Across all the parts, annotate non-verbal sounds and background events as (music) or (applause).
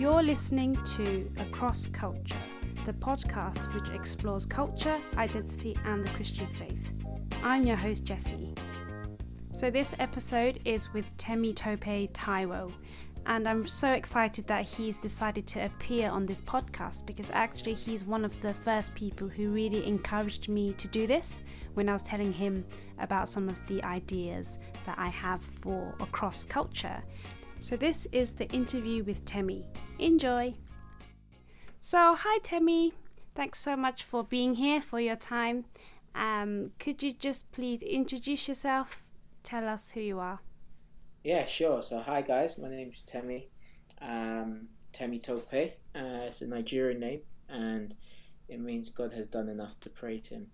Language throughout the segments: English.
You're listening to Across Culture, the podcast which explores culture, identity, and the Christian faith. I'm your host, Jessie. So, this episode is with Temi Tope Taiwo, and I'm so excited that he's decided to appear on this podcast because actually he's one of the first people who really encouraged me to do this when I was telling him about some of the ideas that I have for across culture. So this is the interview with Temi. Enjoy. So hi Temi, thanks so much for being here for your time. Um, could you just please introduce yourself? Tell us who you are. Yeah, sure. So, hi guys, my name is Temi. Um, Temi Tope. Uh, it's a Nigerian name, and it means God has done enough to pray to Him.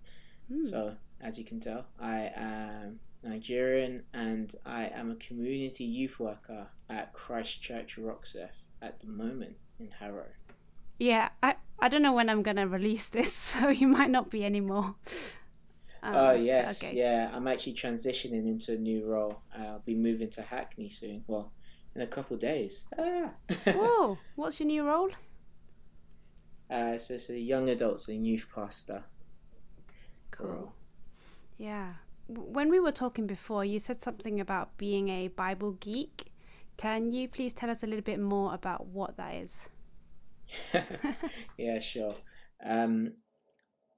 Mm. So, as you can tell, I am Nigerian, and I am a community youth worker at Christ Church Roxeth at the moment in Harrow. Yeah, I I don't know when I'm gonna release this, (laughs) so you might not be anymore. Um, oh yes, okay. yeah. I'm actually transitioning into a new role. I'll be moving to Hackney soon. Well, in a couple days. Ah. (laughs) Whoa! What's your new role? Uh, so it's a young adults and youth pastor. Cool. Role. Yeah. When we were talking before, you said something about being a Bible geek. Can you please tell us a little bit more about what that is? (laughs) (laughs) yeah, sure. Um,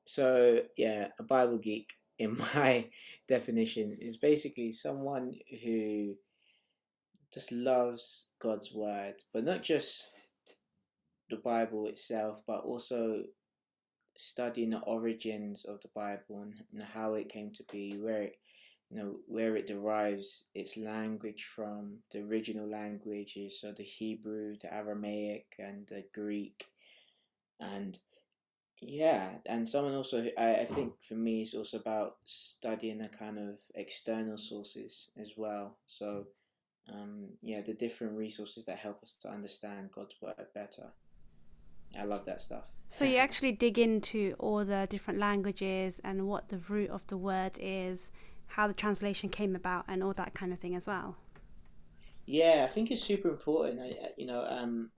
so yeah, a Bible geek (laughs) in my definition is basically someone who just loves God's word, but not just the Bible itself, but also studying the origins of the Bible and, and how it came to be, where it you know where it derives its language from, the original languages, so the Hebrew, the Aramaic, and the Greek, and yeah, and someone also, I, I think for me, it's also about studying the kind of external sources as well. So, um, yeah, the different resources that help us to understand God's word better. I love that stuff. So you actually dig into all the different languages and what the root of the word is, how the translation came about, and all that kind of thing as well. Yeah, I think it's super important. I, you know, um,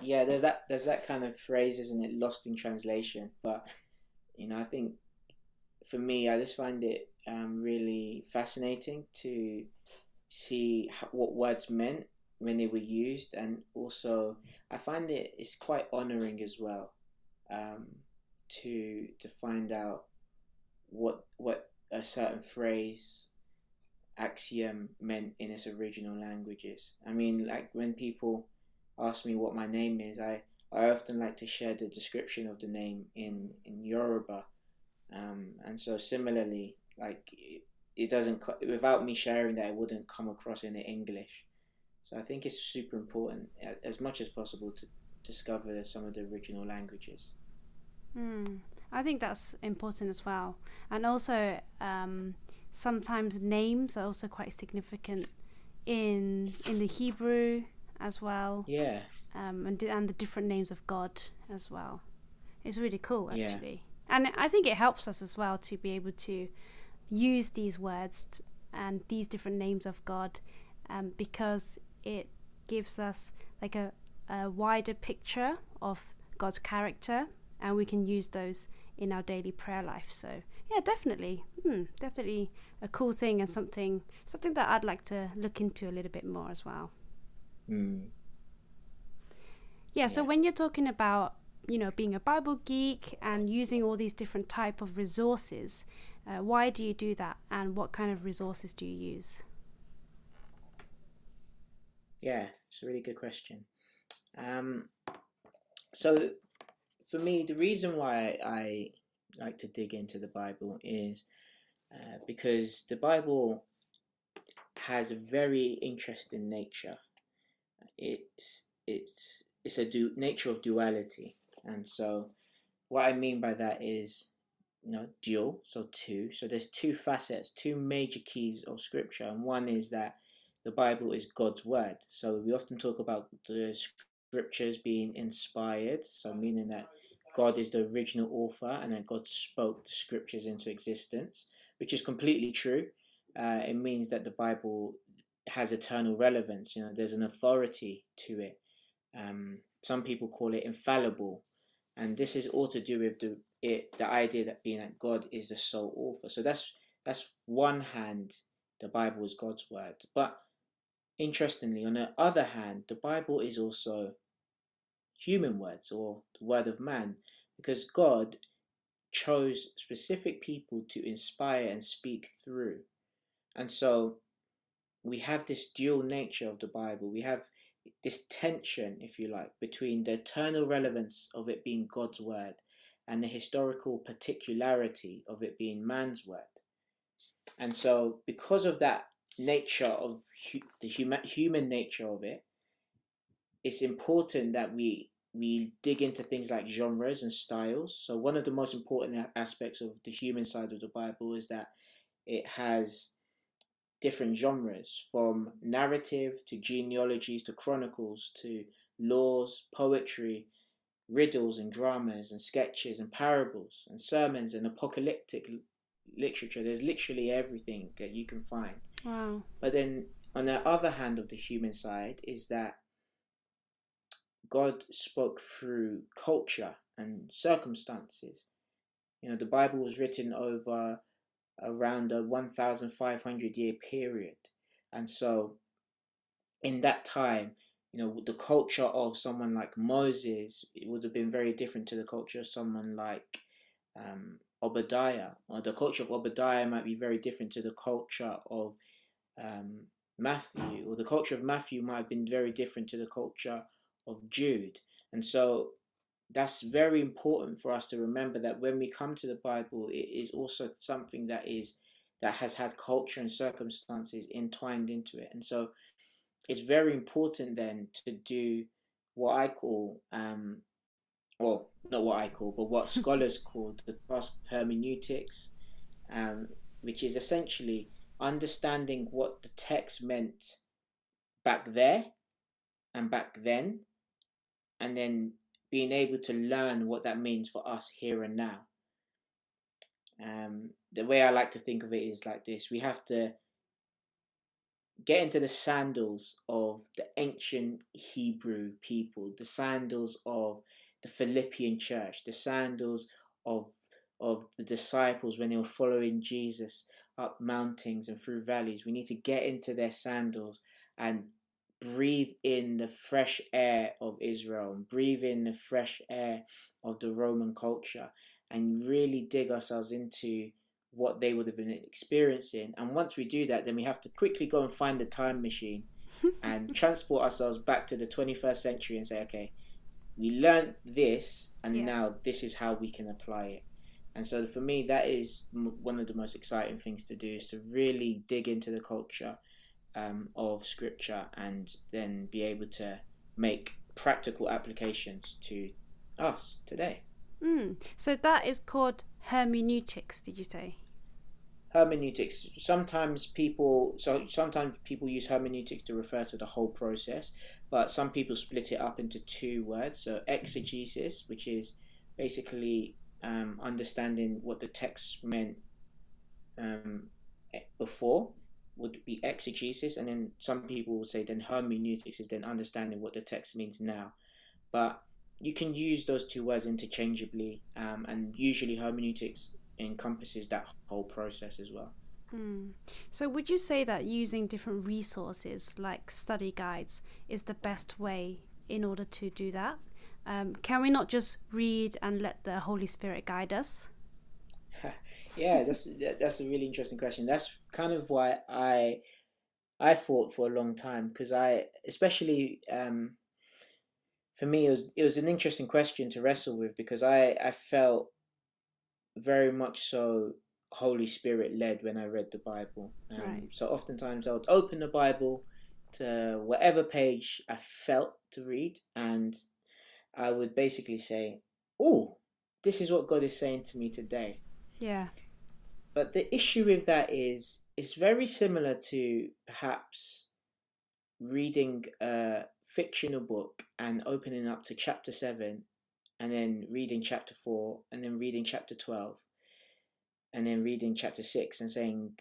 yeah, there's that there's that kind of phrase, isn't it? Lost in translation. But you know, I think for me, I just find it um, really fascinating to see how, what words meant when they were used, and also I find it it's quite honoring as well um, to to find out what what a certain phrase axiom meant in its original languages. I mean, like when people ask me what my name is, I, I often like to share the description of the name in, in Yoruba. Um, and so similarly, like it, it doesn't, without me sharing that, it wouldn't come across in the English. So I think it's super important, as much as possible, to discover some of the original languages. Mm, I think that's important as well. And also, um, sometimes names are also quite significant in in the Hebrew as well. Yeah. Um, and and the different names of God as well. It's really cool actually, yeah. and I think it helps us as well to be able to use these words and these different names of God, um, because it gives us like a, a wider picture of God's character, and we can use those in our daily prayer life. So yeah, definitely, hmm, definitely a cool thing and something something that I'd like to look into a little bit more as well. Mm. Yeah, so when you're talking about you know being a Bible geek and using all these different type of resources, uh, why do you do that, and what kind of resources do you use? Yeah, it's a really good question. Um, so for me, the reason why I like to dig into the Bible is uh, because the Bible has a very interesting nature it's it's it's a du- nature of duality, and so what I mean by that is you know dual, so two. So there's two facets, two major keys of Scripture, and one is that the Bible is God's word. So we often talk about the scriptures being inspired, so meaning that God is the original author and that God spoke the scriptures into existence, which is completely true. Uh, it means that the Bible has eternal relevance. You know, there's an authority to it. Um, some people call it infallible, and this is all to do with the it the idea that being that God is the sole author. So that's that's one hand, the Bible is God's word. But interestingly, on the other hand, the Bible is also human words or the word of man, because God chose specific people to inspire and speak through. And so we have this dual nature of the Bible. We have this tension, if you like, between the eternal relevance of it being God's word and the historical particularity of it being man's word. And so, because of that nature of hu- the human human nature of it, it's important that we we dig into things like genres and styles. So one of the most important aspects of the human side of the Bible is that it has different genres from narrative to genealogies to chronicles to laws, poetry, riddles and dramas and sketches and parables and sermons and apocalyptic literature. There's literally everything that you can find. Wow. But then on the other hand of the human side is that God spoke through culture and circumstances. You know, the Bible was written over around a 1,500 year period. And so, in that time, you know, the culture of someone like Moses it would have been very different to the culture of someone like um, Obadiah, or the culture of Obadiah might be very different to the culture of um, Matthew, or the culture of Matthew might have been very different to the culture of Jude. And so that's very important for us to remember that when we come to the Bible, it is also something that is that has had culture and circumstances entwined into it. And so it's very important then to do what I call, um, well, not what I call, but what (laughs) scholars call the task of hermeneutics, um, which is essentially understanding what the text meant back there and back then, and then being able to learn what that means for us here and now. Um, the way I like to think of it is like this we have to get into the sandals of the ancient Hebrew people, the sandals of the Philippian church, the sandals of of the disciples when they were following Jesus up mountains and through valleys. We need to get into their sandals and breathe in the fresh air of Israel and breathe in the fresh air of the Roman culture and really dig ourselves into what they would have been experiencing. And once we do that, then we have to quickly go and find the time machine (laughs) and transport ourselves back to the 21st century and say, okay, we learned this, and yeah. now this is how we can apply it. And so for me, that is one of the most exciting things to do is to really dig into the culture um, of scripture and then be able to make practical applications to us today. Mm. So that is called hermeneutics, did you say? Hermeneutics. Sometimes people so sometimes people use hermeneutics to refer to the whole process, but some people split it up into two words. So exegesis, which is basically um, understanding what the text meant um, before, would be exegesis, and then some people will say then hermeneutics is then understanding what the text means now. But you can use those two words interchangeably, um, and usually hermeneutics encompasses that whole process as well. Mm. So, would you say that using different resources like study guides is the best way in order to do that? Um, can we not just read and let the Holy Spirit guide us? (laughs) yeah, that's that's a really interesting question. That's kind of why I I thought for a long time because I especially um, for me it was it was an interesting question to wrestle with because I I felt very much so Holy Spirit led when I read the Bible. Um, right. So oftentimes I would open the Bible to whatever page I felt to read, and I would basically say, "Oh, this is what God is saying to me today." Yeah. But the issue with that is it's very similar to perhaps reading a fictional book and opening up to chapter 7 and then reading chapter 4 and then reading chapter 12 and then reading chapter 6 and saying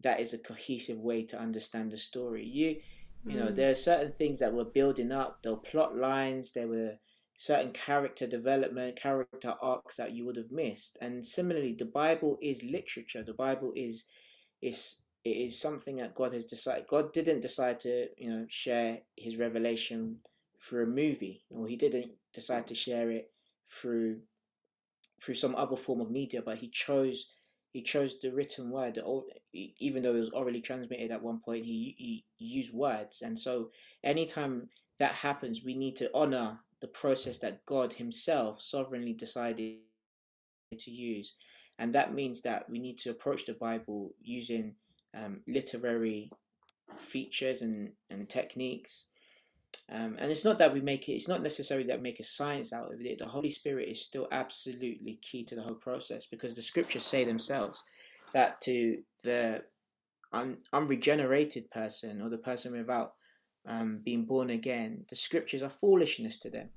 that is a cohesive way to understand the story. You You know, hmm. there are certain things that were building up. There were plot lines. There were certain character development, character arcs that you would have missed. And similarly, the Bible is literature. The Bible is is it is something that God has decided. God didn't decide to you know share His revelation through a movie, or He didn't decide to share it through through some other form of media, but He chose he chose the written word. The even though it was orally transmitted at one point, he, he used words. And so, anytime that happens, we need to honor the process that God Himself sovereignly decided to use. And that means that we need to approach the Bible using um, literary features and, and techniques. Um, and it's not that we make it, it's not necessarily that we make a science out of it. The Holy Spirit is still absolutely key to the whole process because the scriptures say themselves that to the un, unregenerated person or the person without um, being born again, the scriptures are foolishness to them.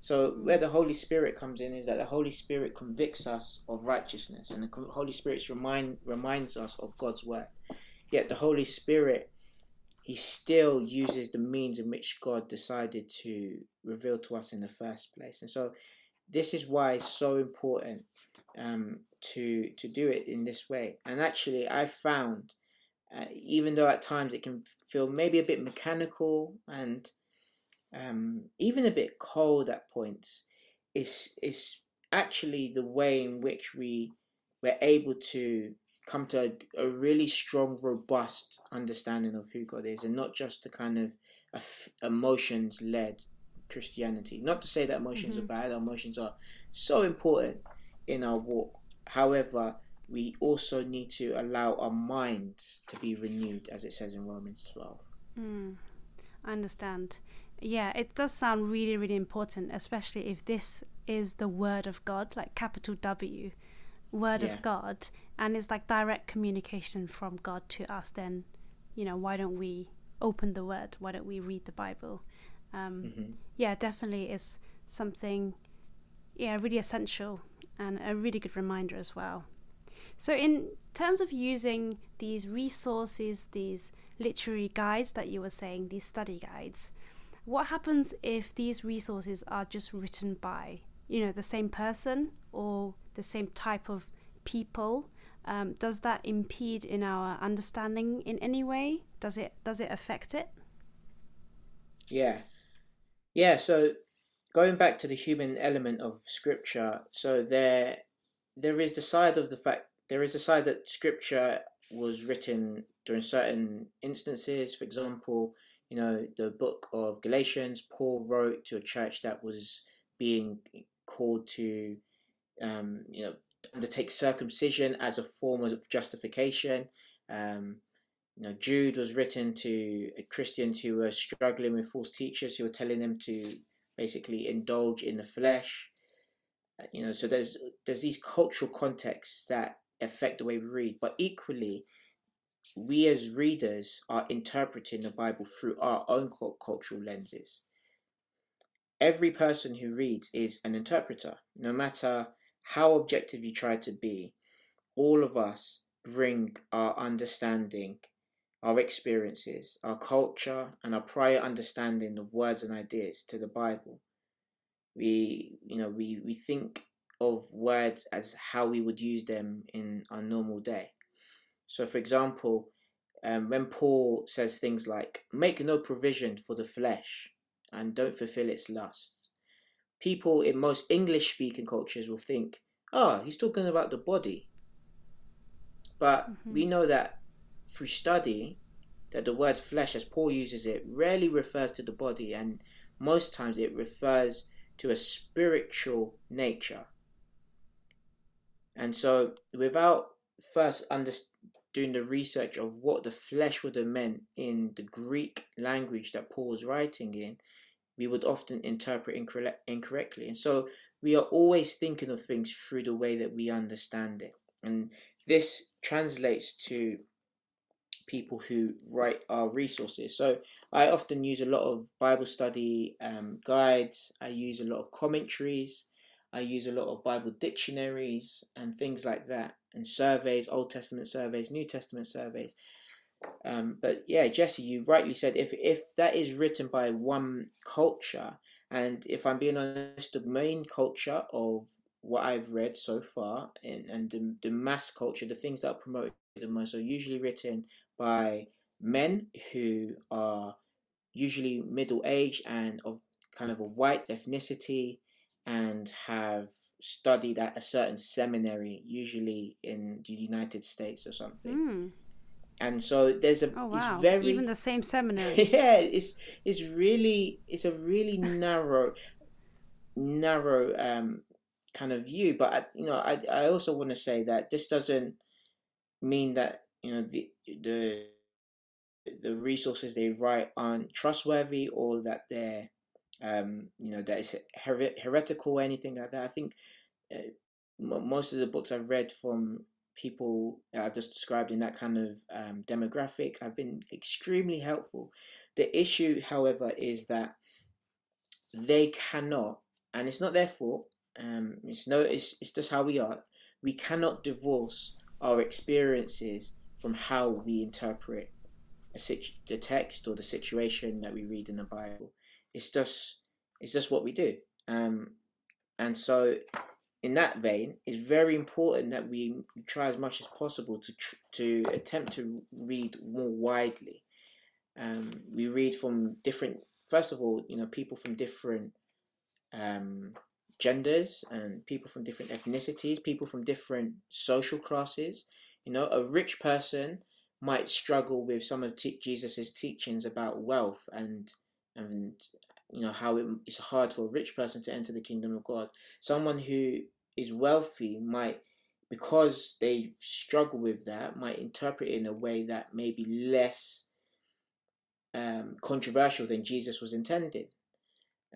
So where the Holy Spirit comes in is that the Holy Spirit convicts us of righteousness, and the Holy Spirit remind reminds us of God's word. Yet the Holy Spirit, He still uses the means in which God decided to reveal to us in the first place, and so this is why it's so important um, to to do it in this way. And actually, I found, uh, even though at times it can feel maybe a bit mechanical and um, even a bit cold at points, is is actually the way in which we we're able to come to a, a really strong, robust understanding of who God is, and not just the kind of emotions led Christianity. Not to say that emotions mm-hmm. are bad; emotions are so important in our walk. However, we also need to allow our minds to be renewed, as it says in Romans 12. Mm, I understand. Yeah, it does sound really, really important, especially if this is the Word of God, like capital W, Word yeah. of God, and it's like direct communication from God to us. Then, you know, why don't we open the Word? Why don't we read the Bible? Um, mm-hmm. Yeah, definitely is something, yeah, really essential and a really good reminder as well. So, in terms of using these resources, these literary guides that you were saying, these study guides, what happens if these resources are just written by, you know, the same person or the same type of people? Um, does that impede in our understanding in any way? Does it does it affect it? Yeah, yeah. So going back to the human element of scripture, so there there is the side of the fact there is a side that scripture was written during certain instances. For example, you know, the book of Galatians, Paul wrote to a church that was being called to, um, you know, undertake circumcision as a form of justification. Um, you know, Jude was written to Christians who were struggling with false teachers who were telling them to basically indulge in the flesh. You know, so there's there's these cultural contexts that affect the way we read, but equally, we as readers are interpreting the Bible through our own cultural lenses. Every person who reads is an interpreter, no matter how objective you try to be. All of us bring our understanding our experiences, our culture, and our prior understanding of words and ideas to the Bible. We, you know, we, we think of words as how we would use them in our normal day. So, for example, um, when Paul says things like, make no provision for the flesh and don't fulfill its lusts, people in most English speaking cultures will think, oh, he's talking about the body. But mm-hmm. we know that through study that the word flesh, as Paul uses it, rarely refers to the body, and most times it refers to a spiritual nature. And so, without first doing the research of what the flesh would have meant in the Greek language that Paul was writing in, we would often interpret incorrectly. And so, we are always thinking of things through the way that we understand it. And this translates to people who write our resources. So I often use a lot of Bible study um, guides, I use a lot of commentaries, I use a lot of Bible dictionaries and things like that, and surveys, Old Testament surveys, New Testament surveys. Um, but yeah, Jesse, you rightly said if if that is written by one culture, and if I'm being honest, the main culture of what I've read so far, and and the, the mass culture, the things that are promoted the most, are usually written by men who are usually middle aged and of kind of a white ethnicity, and have studied at a certain seminary, usually in the United States or something. Mm and so there's a oh, wow. it's very even the same seminary (laughs) yeah it's it's really it's a really narrow narrow um kind of view but I, you know i i also want to say that this doesn't mean that you know the the the resources they write aren't trustworthy or that they're um you know that it's her- heretical or anything like that i think uh, most of the books i've read from people I've just described in that kind of um, demographic have been extremely helpful. The issue, however, is that they cannot, and it's not their fault. Um, it's no, it's it's just how we are. We cannot divorce our experiences from how we interpret a situ- the text or the situation that we read in the Bible. It's just it's just what we do. Um, and so in that vein, it's very important that we try as much as possible to tr- to attempt to read more widely. Um, we read from different. First of all, you know, people from different um, genders and people from different ethnicities, people from different social classes. You know, a rich person might struggle with some of t- Jesus's teachings about wealth and and you know how it, it's hard for a rich person to enter the kingdom of God. Someone who is wealthy might, because they struggle with that, might interpret it in a way that may be less um, controversial than Jesus was intended.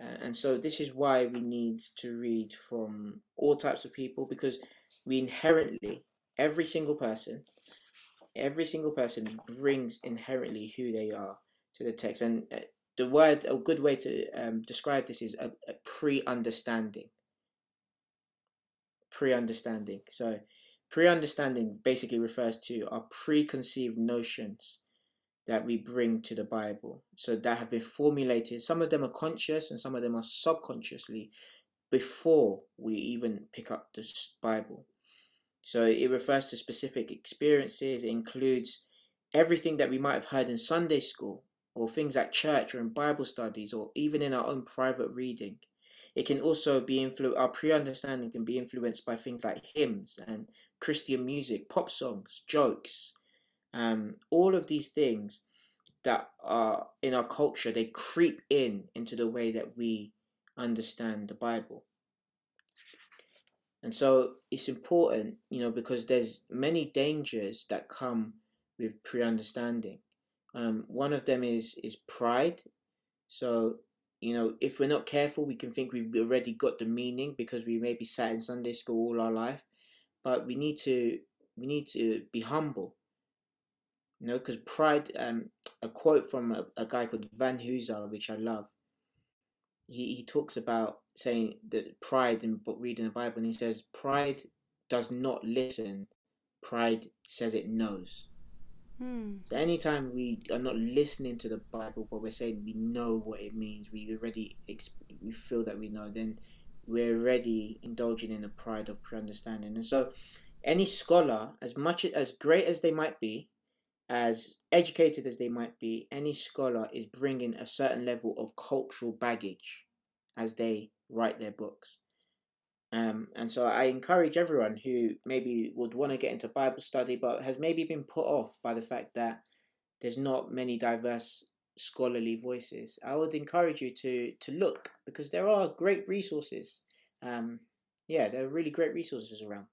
Uh, and so this is why we need to read from all types of people because we inherently, every single person, every single person brings inherently who they are to the text. And uh, the word, a good way to um, describe this is a, a pre understanding pre-understanding. So pre-understanding basically refers to our preconceived notions that we bring to the Bible. So that have been formulated. Some of them are conscious and some of them are subconsciously before we even pick up the Bible. So it refers to specific experiences. It includes everything that we might have heard in Sunday school or things at church or in Bible studies or even in our own private reading. It can also be influenced, our pre understanding can be influenced by things like hymns and Christian music, pop songs, jokes, um, all of these things that are in our culture, they creep in into the way that we understand the Bible. And so it's important, you know, because there's many dangers that come with pre-understanding. Um, one of them is is pride. So you know, if we're not careful, we can think we've already got the meaning because we maybe sat in Sunday school all our life. But we need to we need to be humble. You know, because pride. Um, a quote from a, a guy called Vanhoozer, which I love. He he talks about saying that pride in reading the Bible, and he says pride does not listen. Pride says it knows. Hmm. So anytime we are not listening to the Bible, but we're saying we know what it means, we already we feel that we know, then we're already indulging in the pride of pre-understanding. And so, any scholar, as much as great as they might be, as educated as they might be, any scholar is bringing a certain level of cultural baggage as they write their books. Um, and so I encourage everyone who maybe would want to get into Bible study but has maybe been put off by the fact that there's not many diverse scholarly voices. I would encourage you to to look because there are great resources. Um, yeah, there are really great resources around.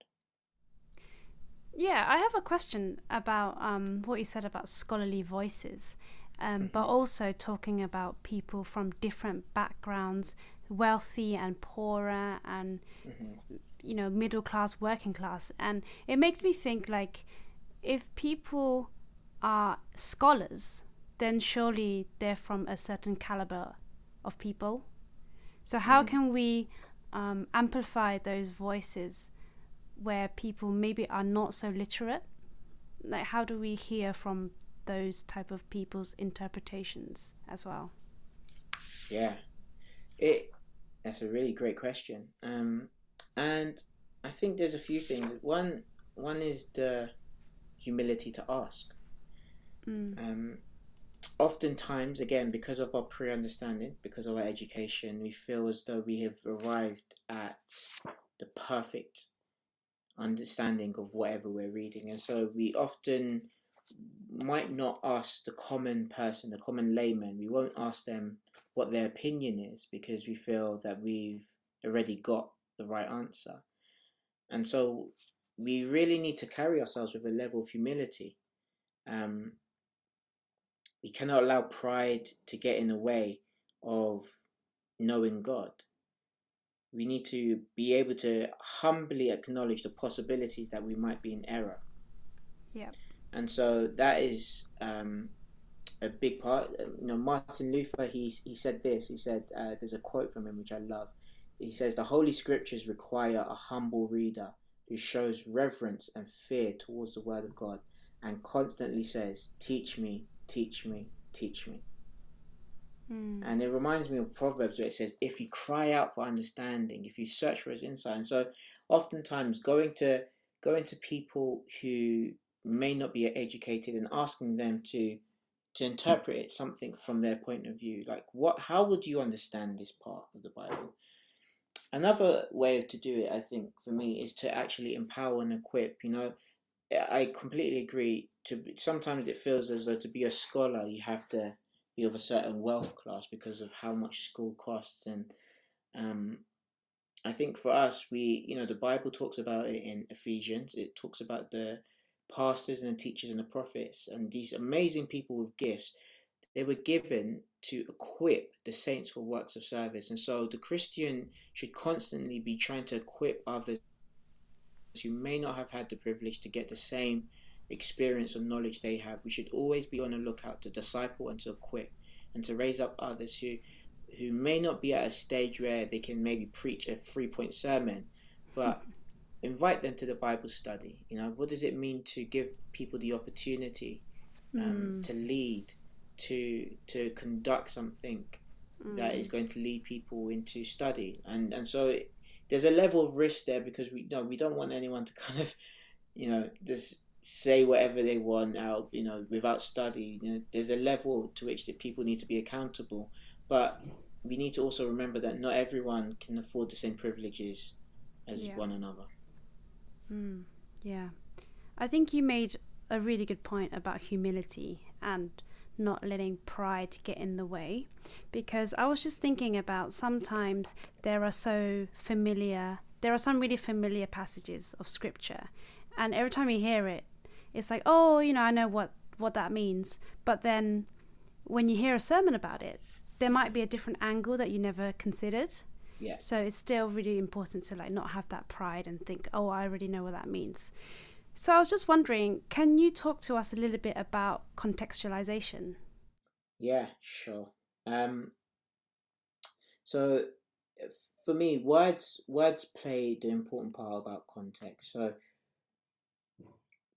Yeah, I have a question about um, what you said about scholarly voices, um, mm-hmm. but also talking about people from different backgrounds wealthy and poorer and mm-hmm. you know middle class working class and it makes me think like if people are scholars then surely they're from a certain caliber of people so how mm-hmm. can we um, amplify those voices where people maybe are not so literate like how do we hear from those type of people's interpretations as well? Yeah, it that's a really great question. Um, and I think there's a few things. One one is the humility to ask. Mm. Um, oftentimes, again, because of our pre understanding, because of our education, we feel as though we have arrived at the perfect understanding of whatever we're reading. And so we often might not ask the common person, the common layman, we won't ask them what their opinion is because we feel that we've already got the right answer. And so we really need to carry ourselves with a level of humility. Um, we cannot allow pride to get in the way of knowing God. We need to be able to humbly acknowledge the possibilities that we might be in error. Yeah. And so that is um, a big part. You know, Martin Luther, he, he said this. He said, uh, there's a quote from him which I love. He says, The Holy Scriptures require a humble reader who shows reverence and fear towards the Word of God and constantly says, Teach me, teach me, teach me. Mm. And it reminds me of Proverbs where it says, If you cry out for understanding, if you search for his insight. And so oftentimes going to going to people who may not be educated and asking them to to interpret something from their point of view. Like what how would you understand this part of the bible? Another way to do it i think for me is to actually empower and equip you know? I completely agree to sometimes it feels as though to be a scholar you have to be of a certain wealth class because of how much school costs and um, i think for us we you know the bible talks about it in ephesians. It talks about the pastors and the teachers and the prophets and these amazing people with gifts they were given to equip the saints for works of service. And so the Christian should constantly be trying to equip others who may not have had the privilege to get the same experience or knowledge they have. We should always be on the lookout to disciple and to equip and to raise up others who who may not be at a stage where they can maybe preach a three point sermon, but invite them to the Bible study. You know, what does it mean to give people the opportunity um, mm. to lead, to to conduct something mm. that is going to lead people into study, and and so it, there's a level of risk there because we know we don't want anyone to (laughs) kind of, you know, just say whatever they want out you know without study. You know, there's a level to which the people need to be accountable, but we need to also remember that not everyone can afford the same privileges as yeah. one another. Mm, yeah. I think you made a really good point about humility and not letting pride get in the way because I was just thinking about sometimes there are so familiar there are some really familiar passages of scripture and every time you hear it it's like oh you know I know what what that means but then when you hear a sermon about it there might be a different angle that you never considered yeah. So it's still really important to like not have that pride and think, oh, I already know what that means. So I was just wondering, can you talk to us a little bit about contextualization? Yeah, sure. Um, so for me, words words play the important part about context. So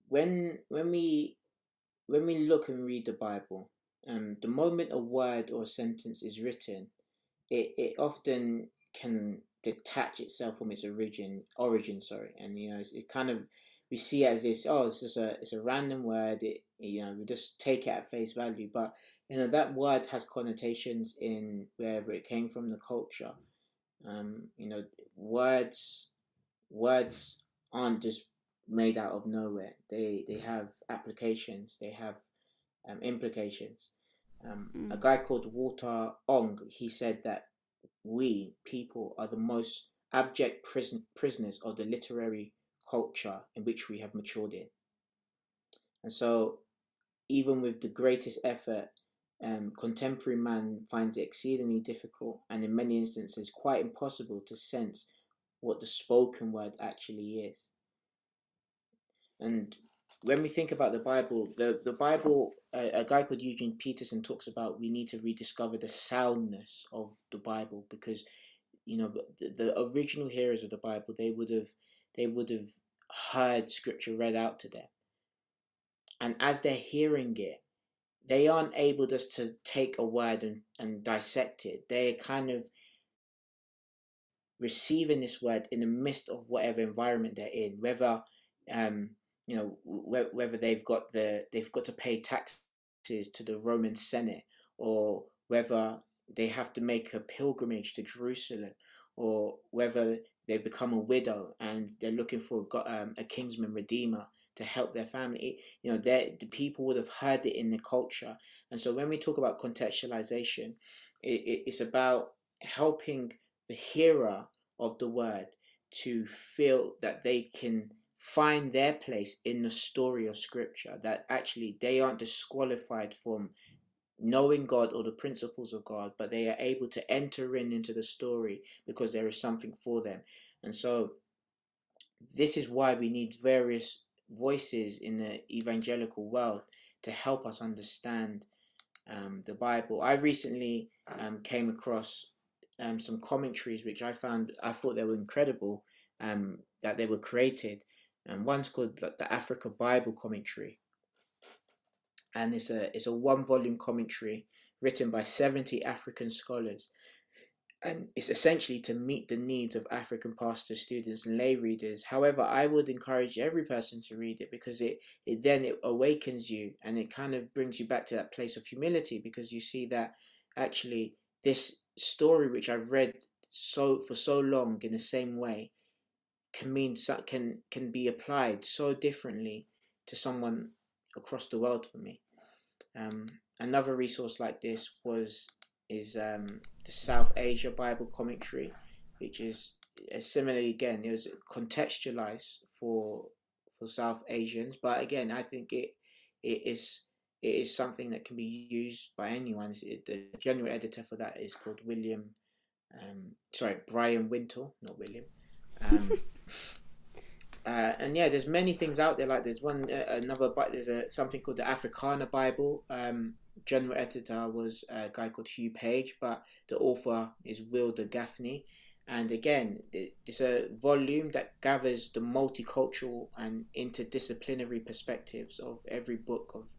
when when we when we look and read the Bible, um, the moment a word or a sentence is written, it, it often can detach itself from its origin origin sorry. And you know it kind of we see it as this oh it's just a it's a random word it you know we just take it at face value. But you know that word has connotations in wherever it came from the culture. Um you know words words aren't just made out of nowhere. They they have applications they have um, implications. Um, mm. a guy called walter ong he said that we, people, are the most abject prison, prisoners of the literary culture in which we have matured in. And so, even with the greatest effort, um, contemporary man finds it exceedingly difficult and, in many instances, quite impossible to sense what the spoken word actually is. And when we think about the Bible, the, the Bible, a guy called Eugene Peterson talks about we need to rediscover the soundness of the Bible because, you know, the, the original hearers of the Bible, they would have, they would have heard scripture read out to them. And as they're hearing it, they aren't able just to take a word and, and dissect it. They're kind of receiving this word in the midst of whatever environment they're in, whether um, you know whether they've got the they've got to pay taxes to the Roman Senate, or whether they have to make a pilgrimage to Jerusalem, or whether they become a widow and they're looking for a, um, a kinsman redeemer to help their family. You know, the people would have heard it in the culture, and so when we talk about contextualization, it, it, it's about helping the hearer of the word to feel that they can find their place in the story of scripture that actually they aren't disqualified from knowing God or the principles of God but they are able to enter in into the story because there is something for them and so this is why we need various voices in the evangelical world to help us understand um, the Bible. I recently um, came across um, some commentaries which I found I thought they were incredible um, that they were created. And one's called the Africa Bible Commentary, and it's a it's a one volume commentary written by seventy African scholars, and it's essentially to meet the needs of African pastors, students, and lay readers. However, I would encourage every person to read it because it, it then it awakens you and it kind of brings you back to that place of humility because you see that actually this story which I've read so for so long in the same way can mean can can be applied so differently to someone across the world for me. Um, another resource like this was is um, the South Asia Bible Commentary, which is uh, similarly again it was contextualized for for South Asians, but again I think it it is it is something that can be used by anyone. It, the general editor for that is called William, um, sorry Brian Wintle, not William. Um, (laughs) uh, and yeah, there's many things out there. Like there's one uh, another, but there's a something called the Africana Bible. Um, general editor was a guy called Hugh Page, but the author is Wilda Gafney. And again, it's a volume that gathers the multicultural and interdisciplinary perspectives of every book of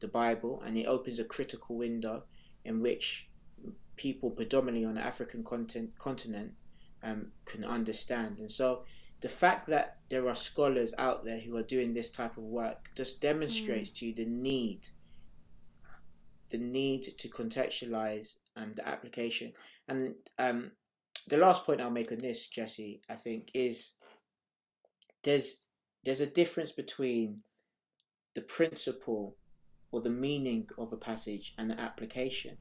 the Bible, and it opens a critical window in which people predominantly on the African content, continent um, can understand. And so the fact that there are scholars out there who are doing this type of work just demonstrates mm. to you the need the need to contextualize um, the application. And um, the last point I'll make on this, Jesse, I think, is there's there's a difference between the principle or the meaning of a passage and the application.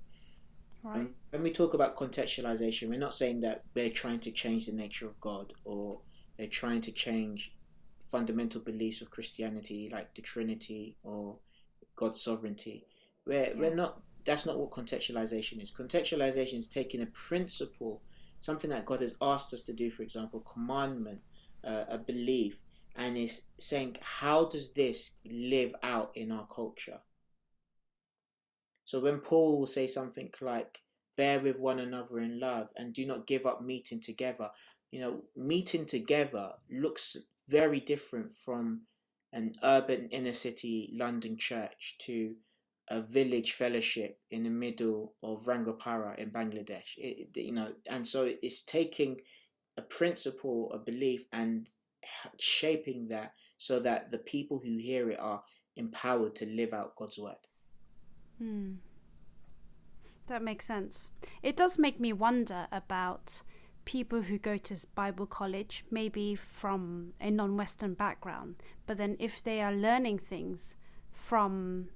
Right. when we talk about contextualization, we're not saying that we're trying to change the nature of God or they're trying to change fundamental beliefs of Christianity like the Trinity or God's sovereignty. We're, yeah. we're not, that's not what contextualization is. Contextualization is taking a principle, something that God has asked us to do, for example, commandment, uh, a belief, and is saying, how does this live out in our culture? So when Paul will say something like, bear with one another in love and do not give up meeting together, you know, meeting together looks very different from an urban inner city London church to a village fellowship in the middle of Rangapara in Bangladesh. It, you know, and so it's taking a principle, a belief, and shaping that so that the people who hear it are empowered to live out God's word. Hmm. That makes sense. It does make me wonder about people who go to Bible college, maybe from a non Western background, but then if they are learning things from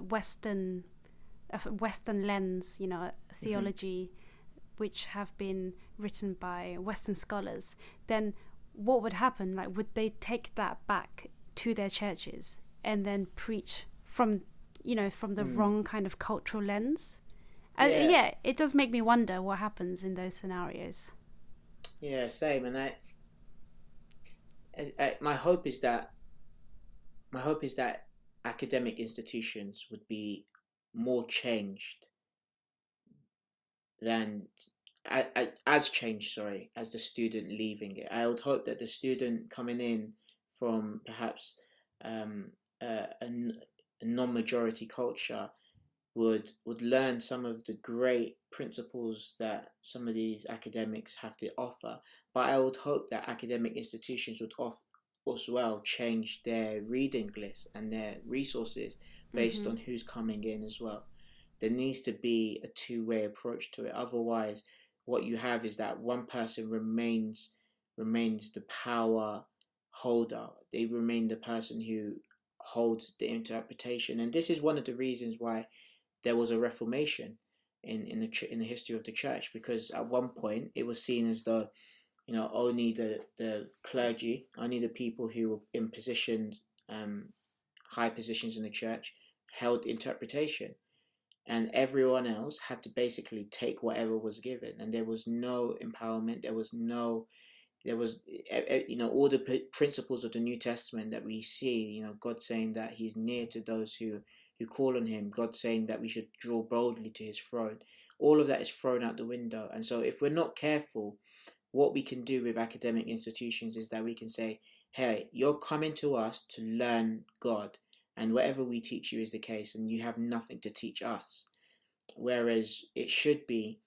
Western, a Western lens, you know, mm-hmm. theology, mm-hmm. which have been written by Western scholars, then what would happen? Like, would they take that back to their churches and then preach from you know, from the mm. wrong kind of cultural lens. Uh, yeah. yeah, it does make me wonder what happens in those scenarios. Yeah, same. And I, I, I, my hope is that, my hope is that academic institutions would be more changed than as changed sorry as the student leaving it i would hope that the student coming in from perhaps um, uh, a, non-majority culture would would learn some of the great principles that some of these academics have to offer. But I would hope that academic institutions would off, as well change their reading list and their resources based mm-hmm. on who's coming in as well. There needs to be a two way approach to it. Otherwise, what you have is that one person remains remains the power holder. They remain the person who holds the interpretation, and this is one of the reasons why there was a reformation in in the in the history of the church because at one point it was seen as though you know only the the clergy, only the people who were in positions um, high positions in the church held interpretation. And everyone else had to basically take whatever was given. And there was no empowerment. There was no there was you know all the principles of the new testament that we see you know god saying that he's near to those who who call on him god saying that we should draw boldly to his throne all of that is thrown out the window and so if we're not careful what we can do with academic institutions is that we can say hey you're coming to us to learn god and whatever we teach you is the case and you have nothing to teach us whereas it should be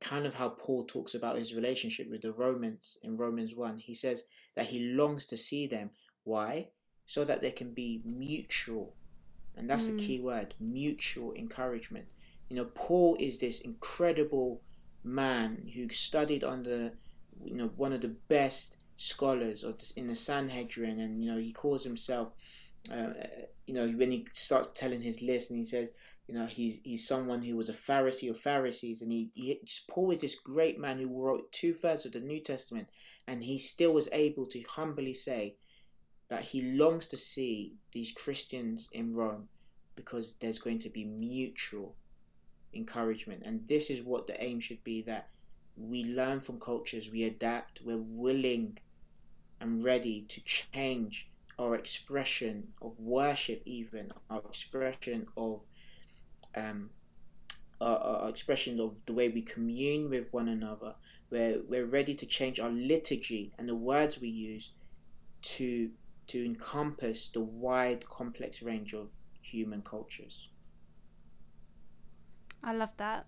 kind of how Paul talks about his relationship with the Romans in Romans 1. He says that he longs to see them. Why? So that there can be mutual, and that's mm. the key word mutual encouragement. You know, Paul is this incredible man who studied under, you know, one of the best scholars in the Sanhedrin, and you know, he calls himself, uh, you know, when he starts telling his list, and he says, you know, he's he's someone who was a Pharisee of Pharisees, and he, he Paul is this great man who wrote two thirds of the New Testament, and he still was able to humbly say that he longs to see these Christians in Rome because there's going to be mutual encouragement, and this is what the aim should be that we learn from cultures, we adapt, we're willing and ready to change our expression of worship, even our expression of um, our, expression of the way we commune with one another. We're, we're ready to change our liturgy and the words we use to to encompass the wide, complex range of human cultures. I love that.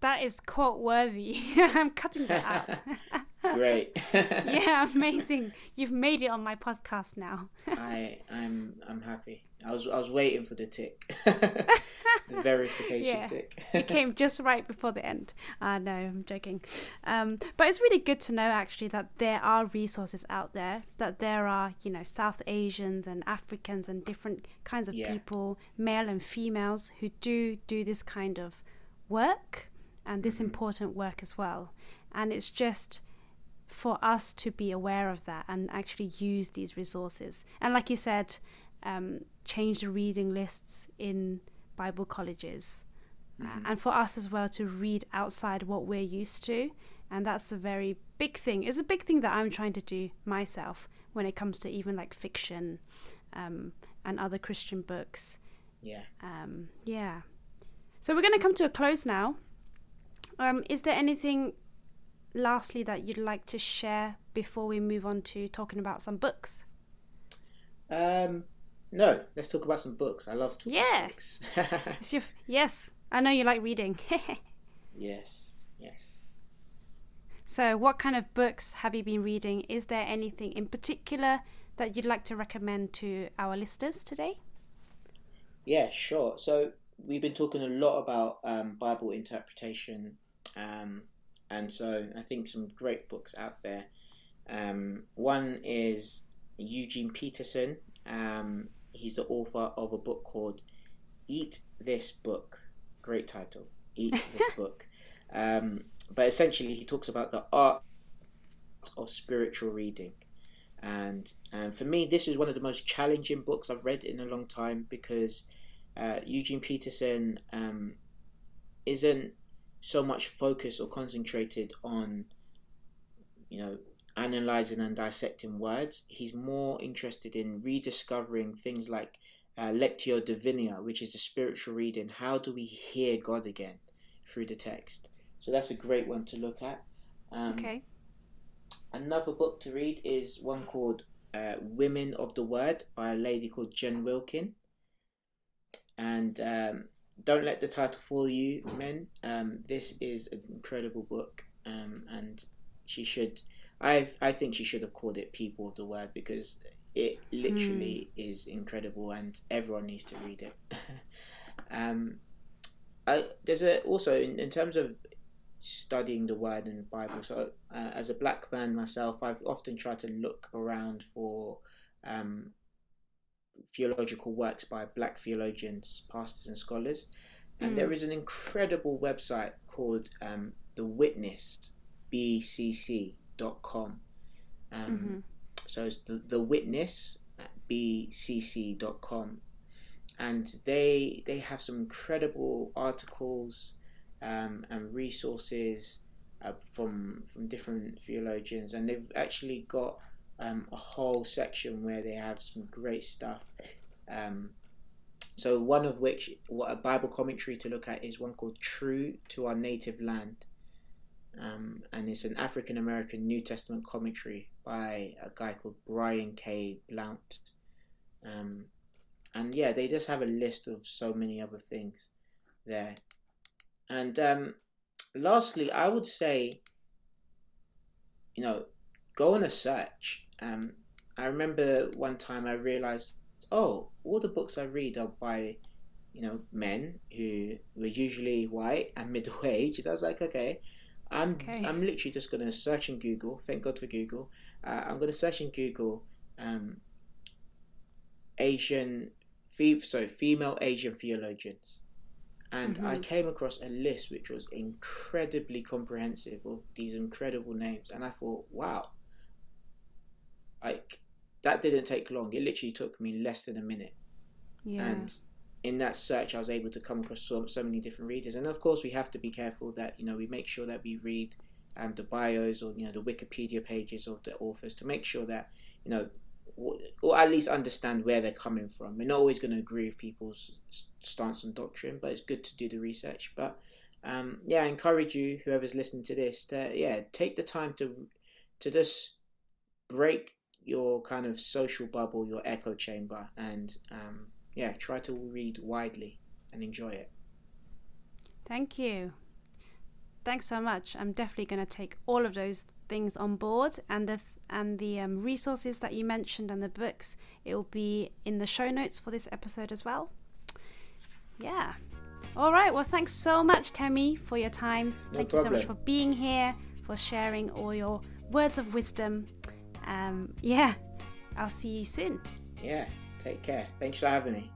That is quote worthy. (laughs) I'm cutting that out. (laughs) Great. (laughs) yeah, amazing. You've made it on my podcast now. I I'm I'm happy. I was I was waiting for the tick. the verification yeah, tick. it came just right before the end. Uh, no, I'm joking. Um, but it's really good to know actually that there are resources out there. That there are you know South Asians and Africans and different kinds of yeah. people, male and females, who do do this kind of work and this mm-hmm. important work as well. And it's just for us to be aware of that and actually use these resources. And like you said, um, change the reading lists in Bible colleges. Mm-hmm. and for us as well to read outside what we're used to. And that's a very big thing. It's a big thing that I'm trying to do myself when it comes to even like fiction um, and other Christian books. Yeah. Um, yeah. So we're going to come to a close now. Um, is there anything lastly that you'd like to share before we move on to talking about some books? Um, no, let's talk about some books. I love talking yeah. about books. (laughs) your, yes, I know you like reading. (laughs) yes, yes. So, what kind of books have you been reading? Is there anything in particular that you'd like to recommend to our listeners today? Yeah, sure. So, we've been talking a lot about um, Bible interpretation um, and so I think some great books out there. Um, one is Eugene Peterson. Um, he's the author of a book called Eat This Book. Great title, Eat This (laughs) Book. Um, but essentially, he talks about the art of spiritual reading. And, and for me, this is one of the most challenging books I've read in a long time because uh, Eugene Peterson um, isn't so much focus or concentrated on you know analyzing and dissecting words. He's more interested in rediscovering things like uh, lectio divina which is the spiritual reading. How do we hear god again through the text? So that's a great one to look at. Um, okay. another book to read is one called uh, women of the word by a lady called jen wilkin. And um, don't let the title fool you, men. Um, this is an incredible book, um, and she should. I I think she should have called it "People of the Word" because it literally mm. is incredible, and everyone needs to read it. (laughs) um, I, there's a also in, in terms of studying the Word and the Bible. So, uh, as a black man myself, I've often tried to look around for um, theological works by black theologians, pastors, and scholars. And mm. there is an incredible website called um, The Witness, bcc.com. Um, mm-hmm. So it's the, the Witness at bcc.com. And they they have some incredible articles um, and resources uh, from from different theologians, and they've actually got um, a whole section where they have some great stuff. Um, so one of which, what a Bible commentary to look at is one called "True to Our Native Land," um, and it's an African American New Testament commentary by a guy called Brian K. Blount. Um, and yeah, they just have a list of so many other things there. And um, lastly, I would say, you know, go on a search um, I remember one time I realized, oh, all the books I read are by, you know, men who were usually white and (laughs) middle aged. I was like, okay, I'm okay. I'm literally just gonna search in Google. Thank God for Google. Uh, I'm gonna search in Google, um, Asian, fe- sorry, female Asian theologians, and mm-hmm. I came across a list which was incredibly comprehensive of these incredible names, and I thought, wow, like that didn't take long. It literally took me less than a minute. Yeah. And in that search, I was able to come across so, so many different readers. And of course, we have to be careful that you know we make sure that we read um, the bios or you know the Wikipedia pages of the authors to make sure that you know or at least understand where they're coming from. We're not always going to agree with people's stance on doctrine, but it's good to do the research. But um, yeah, I encourage you, whoever's listening to this, to yeah, take the time to to just break your kind of social bubble, your echo chamber, and um, yeah, try to read widely and enjoy it. Thank you. Thanks so much. I'm definitely going to take all of those things on board, and the and the um, resources that you mentioned and the books. It will be in the show notes for this episode as well. Yeah. All right. Well, thanks so much, Temi, for your time. No Thank problem. you so much for being here, for sharing all your words of wisdom um, yeah, I'll see you soon. Yeah, take care. Thanks for having me.